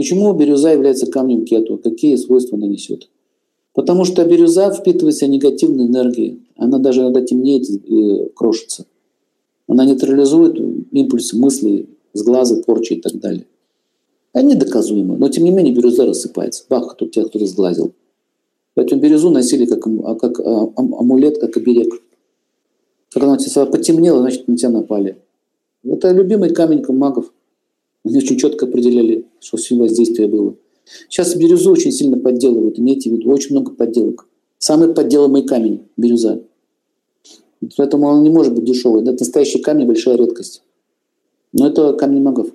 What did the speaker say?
Почему бирюза является камнем кету? Какие свойства она несет? Потому что бирюза впитывает в себя негативные энергии. Она даже иногда темнеет и крошится. Она нейтрализует импульсы мыслей с глаза, порчи и так далее. Они доказуемы, но тем не менее бирюза рассыпается. Бах, тут тебя кто-то сглазил. Поэтому бирюзу носили как, как амулет, как оберег. Когда она тебя потемнела, значит, на тебя напали. Это любимый камень магов. Они очень четко определяли, что ним воздействие было. Сейчас бирюзу очень сильно подделывают, имейте в виду, очень много подделок. Самый подделанный камень – бирюза. Поэтому он не может быть дешевый. Это настоящий камень – большая редкость. Но это камни магов.